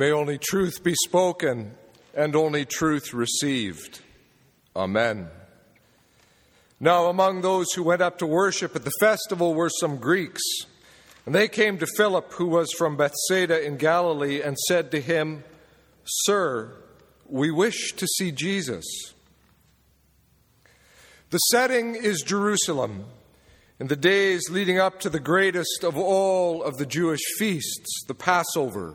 May only truth be spoken and only truth received. Amen. Now, among those who went up to worship at the festival were some Greeks. And they came to Philip, who was from Bethsaida in Galilee, and said to him, Sir, we wish to see Jesus. The setting is Jerusalem in the days leading up to the greatest of all of the Jewish feasts, the Passover.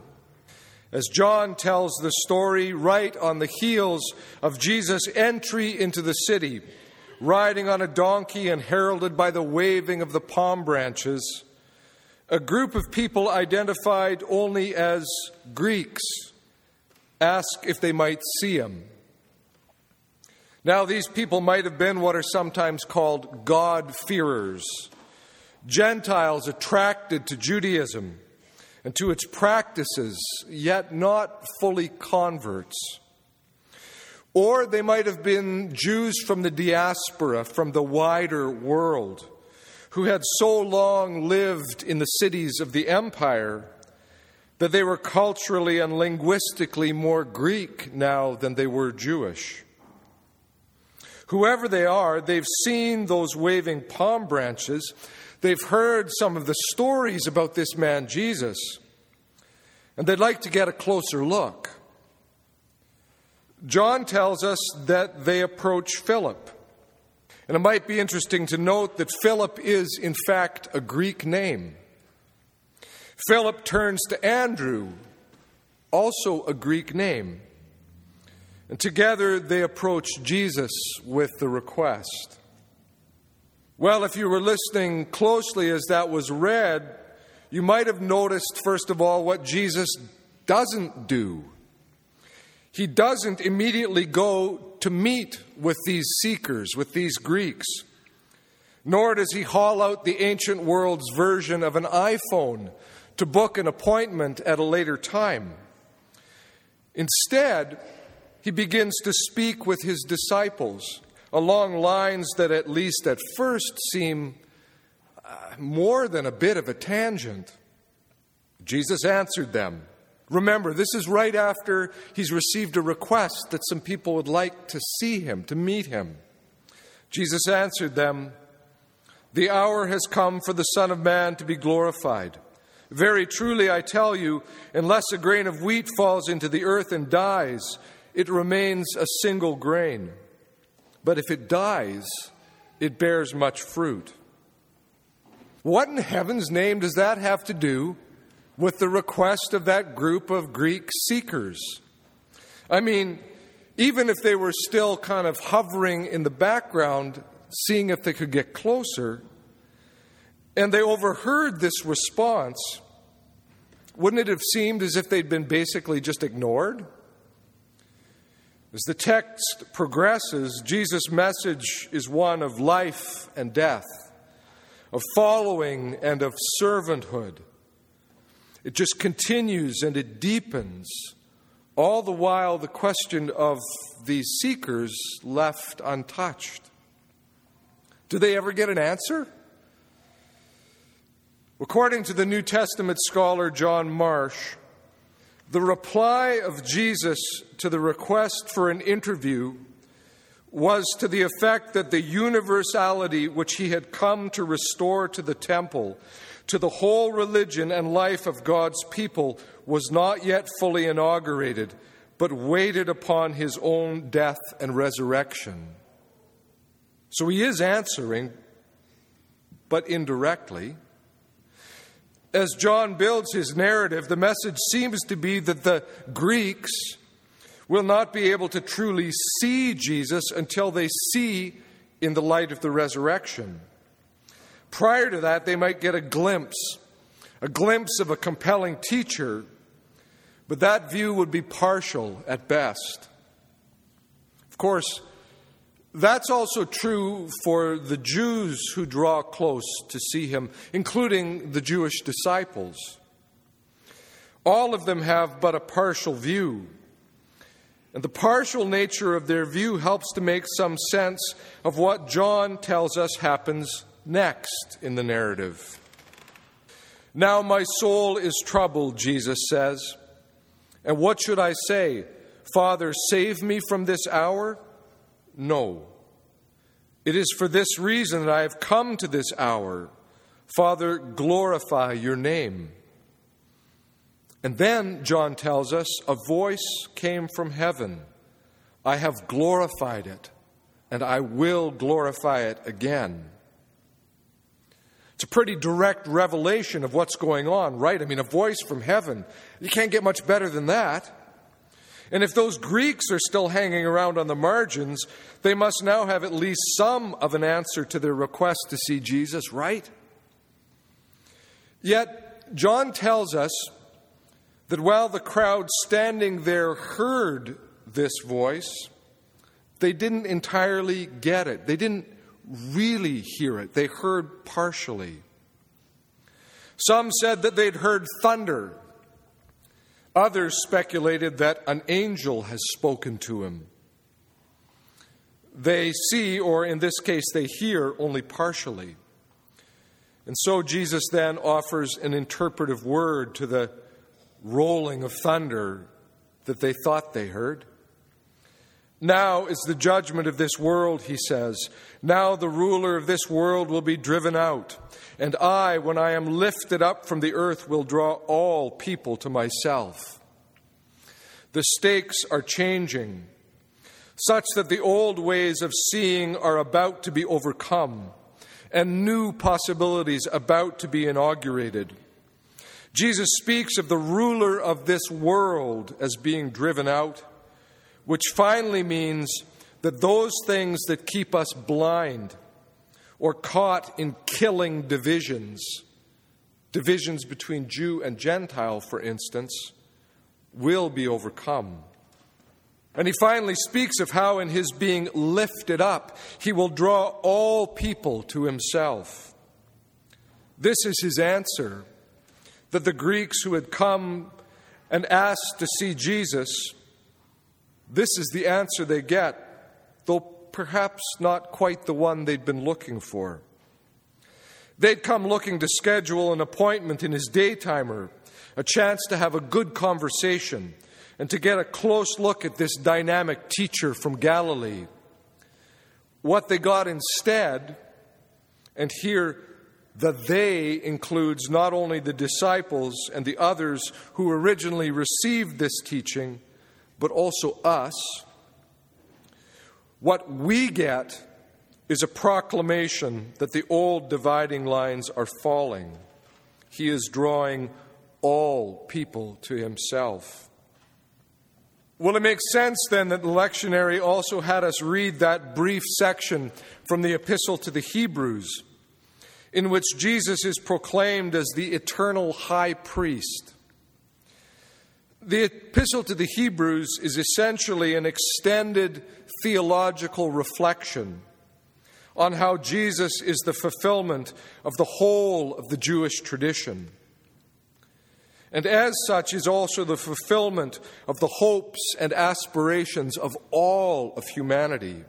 As John tells the story right on the heels of Jesus' entry into the city, riding on a donkey and heralded by the waving of the palm branches, a group of people identified only as Greeks ask if they might see him. Now, these people might have been what are sometimes called God-fearers, Gentiles attracted to Judaism and to its practices, yet not fully converts. Or they might have been Jews from the diaspora, from the wider world, who had so long lived in the cities of the empire that they were culturally and linguistically more Greek now than they were Jewish. Whoever they are, they've seen those waving palm branches They've heard some of the stories about this man, Jesus, and they'd like to get a closer look. John tells us that they approach Philip. And it might be interesting to note that Philip is, in fact, a Greek name. Philip turns to Andrew, also a Greek name. And together they approach Jesus with the request. Well, if you were listening closely as that was read, you might have noticed, first of all, what Jesus doesn't do. He doesn't immediately go to meet with these seekers, with these Greeks, nor does he haul out the ancient world's version of an iPhone to book an appointment at a later time. Instead, he begins to speak with his disciples along lines that, at least at first, seem uh, more than a bit of a tangent. Jesus answered them. Remember, this is right after he's received a request that some people would like to see him, to meet him. Jesus answered them, The hour has come for the Son of Man to be glorified. Very truly, I tell you, unless a grain of wheat falls into the earth and dies, it remains a single grain. But if it dies, it bears much fruit. What in heaven's name does that have to do with the request of that group of Greek seekers? I mean, even if they were still kind of hovering in the background, seeing if they could get closer, and they overheard this response, wouldn't it have seemed as if they'd been basically just ignored? As the text progresses, Jesus' message is one of life and death, of following and of servanthood. It just continues and it deepens, all the while the question of these seekers left untouched. Do they ever get an answer? According to the New Testament scholar John Marsh, the reply of Jesus to the request for an interview was to the effect that the universality which he had come to restore to the temple, to the whole religion and life of God's people, was not yet fully inaugurated, but waited upon his own death and resurrection. So he is answering, but indirectly as John builds his narrative, the message seems to be that the Greeks will not be able to truly see Jesus until they see in the light of the resurrection. Prior to that, they might get a glimpse, a glimpse of a compelling teacher, but that view would be partial at best. Of course, that's also true for the Jews who draw close to see him, including the Jewish disciples. All of them have but a partial view. And the partial nature of their view helps to make some sense of what John tells us happens next in the narrative. Now my soul is troubled, Jesus says. And what should I say? Father, save me from this hour? No. It is for this reason that I have come to this hour. Father, glorify your name. And then, John tells us, a voice came from heaven I have glorified it, and I will glorify it again. It's a pretty direct revelation of what's going on, right? I mean, a voice from heaven. You can't get much better than that. And if those Greeks are still hanging around on the margins, they must now have at least some of an answer to their request to see Jesus, right? Yet, John tells us that while the crowd standing there heard this voice, they didn't entirely get it. They didn't really hear it. They heard partially. Some said that they'd heard thunder Others speculated that an angel has spoken to him. They see, or in this case, they hear only partially. And so Jesus then offers an interpretive word to the rolling of thunder that they thought they heard. Now is the judgment of this world, he says. Now the ruler of this world will be driven out. And I, when I am lifted up from the earth, will draw all people to myself. The stakes are changing, such that the old ways of seeing are about to be overcome, and new possibilities about to be inaugurated. Jesus speaks of the ruler of this world as being driven out which finally means that those things that keep us blind or caught in killing divisions, divisions between Jew and Gentile, for instance, will be overcome. And he finally speaks of how, in his being lifted up, he will draw all people to himself. This is his answer that the Greeks who had come and asked to see Jesus this is the answer they get, though perhaps not quite the one they'd been looking for. They'd come looking to schedule an appointment in his daytimer, a chance to have a good conversation, and to get a close look at this dynamic teacher from Galilee. What they got instead, and here the they includes not only the disciples and the others who originally received this teaching, but also us, what we get is a proclamation that the old dividing lines are falling. He is drawing all people to himself. Well, it makes sense then that the lectionary also had us read that brief section from the Epistle to the Hebrews, in which Jesus is proclaimed as the eternal high priest. The epistle to the Hebrews is essentially an extended theological reflection on how Jesus is the fulfillment of the whole of the Jewish tradition. And as such, is also the fulfillment of the hopes and aspirations of all of humanity.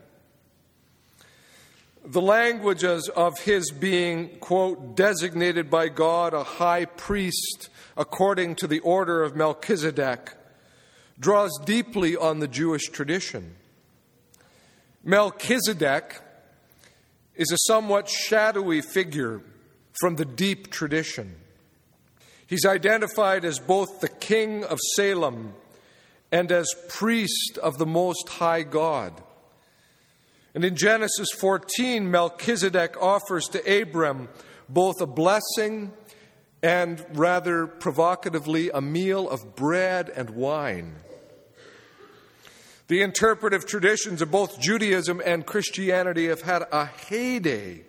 The languages of his being, quote, designated by God a high priest according to the order of Melchizedek draws deeply on the Jewish tradition. Melchizedek is a somewhat shadowy figure from the deep tradition. He's identified as both the king of Salem and as priest of the Most High God. And in Genesis 14, Melchizedek offers to Abram both a blessing and rather provocatively, a meal of bread and wine. The interpretive traditions of both Judaism and Christianity have had a heyday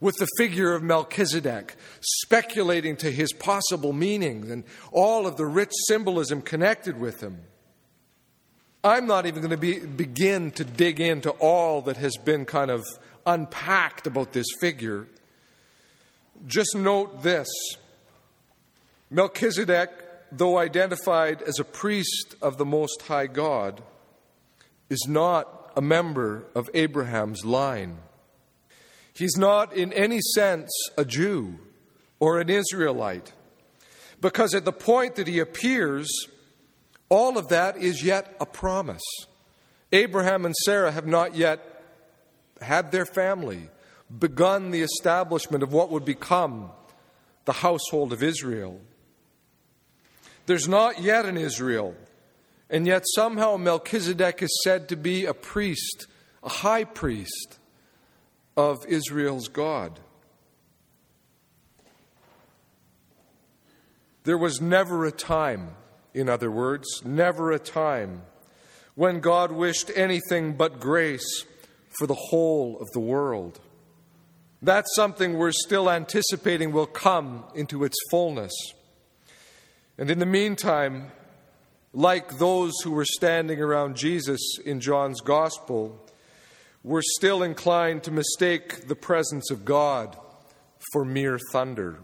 with the figure of Melchizedek, speculating to his possible meanings and all of the rich symbolism connected with him. I'm not even going to be, begin to dig into all that has been kind of unpacked about this figure. Just note this Melchizedek, though identified as a priest of the Most High God, is not a member of Abraham's line. He's not in any sense a Jew or an Israelite, because at the point that he appears, All of that is yet a promise. Abraham and Sarah have not yet had their family, begun the establishment of what would become the household of Israel. There's not yet an Israel, and yet somehow Melchizedek is said to be a priest, a high priest of Israel's God. There was never a time, in other words, never a time when God wished anything but grace for the whole of the world. That's something we're still anticipating will come into its fullness. And in the meantime, like those who were standing around Jesus in John's Gospel, we're still inclined to mistake the presence of God for mere thunder.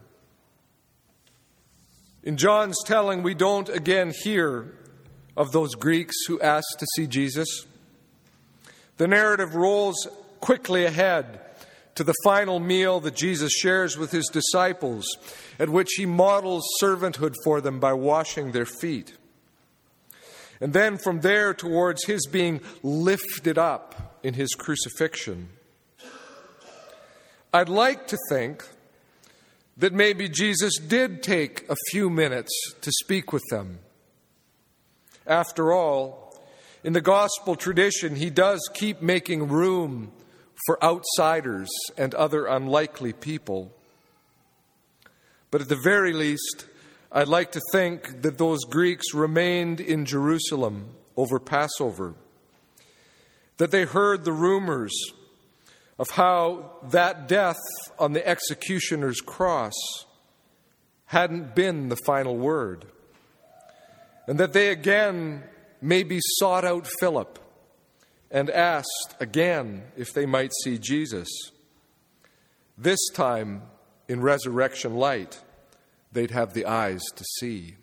In John's telling, we don't again hear of those Greeks who asked to see Jesus. The narrative rolls quickly ahead to the final meal that Jesus shares with his disciples, at which he models servanthood for them by washing their feet. And then from there towards his being lifted up in his crucifixion. I'd like to think that maybe Jesus did take a few minutes to speak with them. After all, in the gospel tradition, he does keep making room for outsiders and other unlikely people. But at the very least, I'd like to think that those Greeks remained in Jerusalem over Passover, that they heard the rumors of how that death on the executioner's cross hadn't been the final word, and that they again maybe sought out Philip and asked again if they might see Jesus. This time, in resurrection light, they'd have the eyes to see.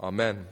Amen.